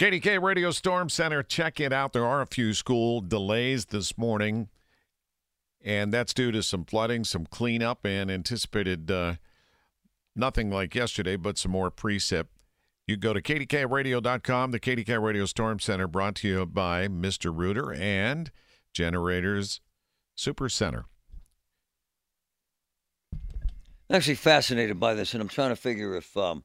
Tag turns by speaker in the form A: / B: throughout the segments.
A: KDKA Radio Storm Center, check it out. There are a few school delays this morning, and that's due to some flooding, some cleanup, and anticipated uh, nothing like yesterday, but some more precip. You go to kdkaradio.com, the KDKA Radio Storm Center, brought to you by Mr. Rooter and Generators Super Center.
B: I'm actually fascinated by this, and I'm trying to figure if um,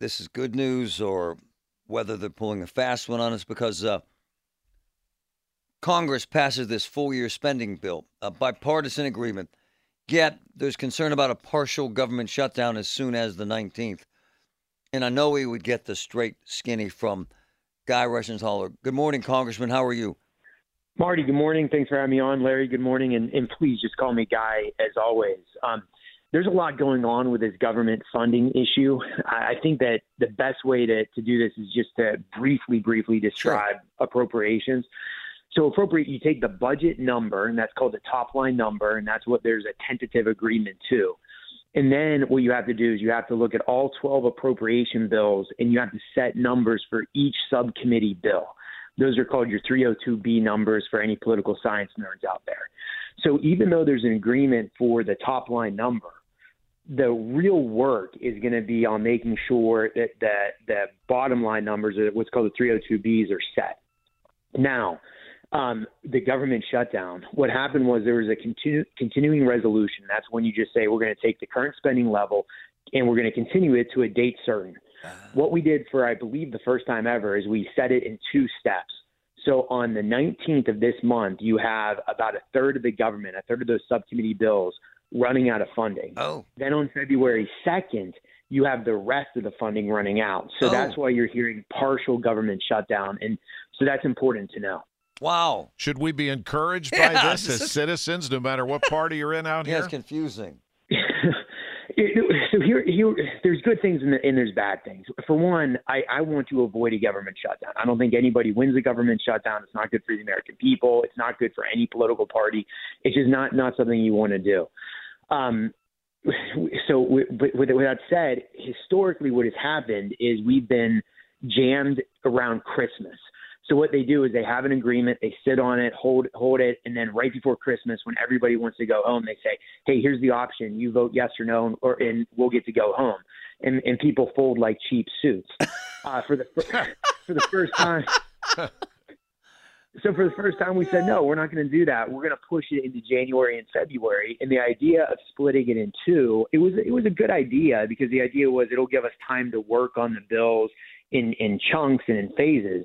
B: this is good news or whether they're pulling a fast one on us because uh, Congress passes this full year spending bill, a bipartisan agreement. Yet there's concern about a partial government shutdown as soon as the 19th. And I know we would get the straight skinny from Guy Reschenthaler. Good morning, Congressman. How are you?
C: Marty, good morning. Thanks for having me on. Larry, good morning. And, and please just call me Guy as always. Um, there's a lot going on with this government funding issue. I think that the best way to, to do this is just to briefly, briefly describe sure. appropriations. So appropriate, you take the budget number, and that's called the top line number, and that's what there's a tentative agreement to. And then what you have to do is you have to look at all 12 appropriation bills, and you have to set numbers for each subcommittee bill. Those are called your 302B numbers for any political science nerds out there. So even though there's an agreement for the top line number, the real work is going to be on making sure that the, the bottom line numbers, what's called the 302Bs, are set. Now, um, the government shutdown, what happened was there was a continu- continuing resolution. That's when you just say we're going to take the current spending level and we're going to continue it to a date certain. Uh-huh. What we did for, I believe, the first time ever is we set it in two steps. So on the 19th of this month, you have about a third of the government, a third of those subcommittee bills running out of funding.
B: Oh.
C: Then on February 2nd, you have the rest of the funding running out. So oh. that's why you're hearing partial government shutdown. And so that's important to know.
B: Wow.
A: Should we be encouraged by yeah, this as citizens, no matter what party you're in out
B: yeah,
A: here?
B: It's confusing.
C: so here, here, there's good things and, and there's bad things. For one, I, I want to avoid a government shutdown. I don't think anybody wins a government shutdown. It's not good for the American people. It's not good for any political party. It's just not not something you want to do. Um, so, with, with that said, historically, what has happened is we've been jammed around Christmas. So what they do is they have an agreement, they sit on it, hold hold it, and then right before Christmas, when everybody wants to go home, they say, "Hey, here's the option: you vote yes or no, or and we'll get to go home." And and people fold like cheap suits. Uh, for the for the first time. So for the first time, we said no, we're not going to do that. We're going to push it into January and February. And the idea of splitting it in two, it was it was a good idea because the idea was it'll give us time to work on the bills in in chunks and in phases.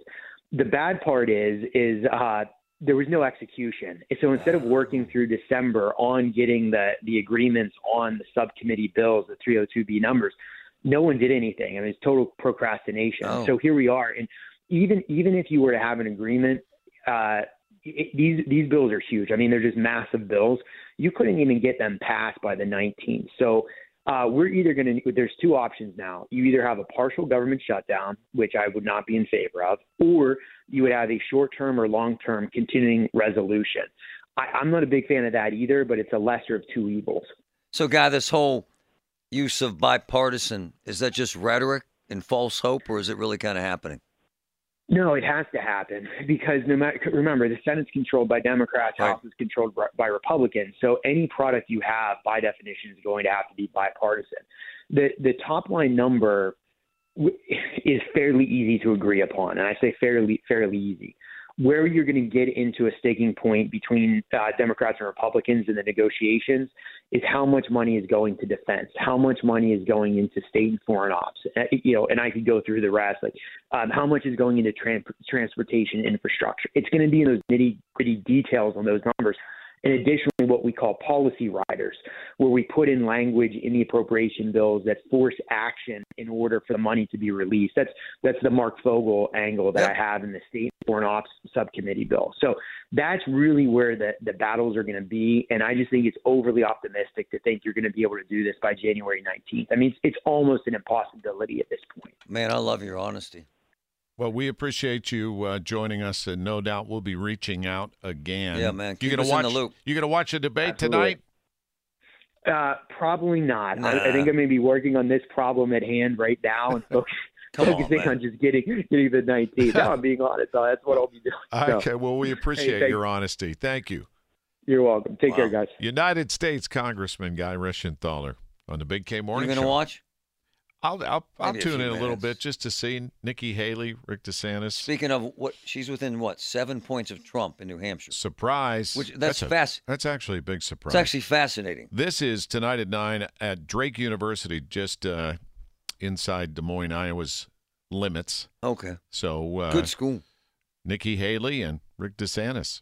C: The bad part is is uh, there was no execution. So instead of working through December on getting the the agreements on the subcommittee bills, the 302B numbers, no one did anything. I mean, it's total procrastination. Oh. So here we are, and even even if you were to have an agreement, uh, it, these these bills are huge. I mean, they're just massive bills. You couldn't even get them passed by the 19th. So uh, we're either going to, there's two options now. You either have a partial government shutdown, which I would not be in favor of, or you would have a short term or long term continuing resolution. I, I'm not a big fan of that either, but it's a lesser of two evils.
B: So, Guy, this whole use of bipartisan, is that just rhetoric and false hope, or is it really kind of happening?
C: No, it has to happen because no matter, remember the Senate's controlled by Democrats, right. House is controlled by Republicans. So any product you have, by definition, is going to have to be bipartisan. The the top line number is fairly easy to agree upon, and I say fairly fairly easy. Where you're going to get into a sticking point between uh, Democrats and Republicans in the negotiations is how much money is going to defense, how much money is going into state and foreign ops, uh, you know, and I could go through the rest, like um, how much is going into tran- transportation infrastructure. It's going to be in those nitty gritty details on those numbers and additionally what we call policy riders, where we put in language in the appropriation bills that force action in order for the money to be released. That's that's the Marc Fogel angle that I have in the state foreign ops subcommittee bill. So that's really where the, the battles are going to be. And I just think it's overly optimistic to think you're going to be able to do this by January 19th. I mean, it's, it's almost an impossibility at this point.
B: Man, I love your honesty.
A: Well, we appreciate you uh, joining us, and no doubt we'll be reaching out again.
B: Yeah, man.
A: You
B: Keep
A: gonna
B: us in
A: watch?
B: the loop.
A: You gonna watch a debate
C: Absolutely.
A: tonight?
C: Uh, probably not. I, I think I'm going to be working on this problem at hand right now and focus,
B: Come on,
C: focusing
B: man.
C: on just getting getting the 19th. no, I'm being honest. So that's what I'll be doing. So,
A: Okay. Well, we appreciate
C: thank-
A: your honesty. Thank you.
C: you're welcome. Take care, guys.
A: United States Congressman Guy Reschenthaler on the Big K Morning.
B: You
A: Morning
B: gonna
A: Show.
B: watch?
A: I'll I'll, I'll tune in a little bit just to see Nikki Haley, Rick DeSantis.
B: Speaking of what, she's within what seven points of Trump in New Hampshire.
A: Surprise!
B: Which- that's
A: a,
B: fast-
A: That's actually a big surprise.
B: It's actually fascinating.
A: This is tonight at nine at Drake University, just uh, inside Des Moines, Iowa's limits.
B: Okay,
A: So uh,
B: good school.
A: Nikki Haley and Rick DeSantis.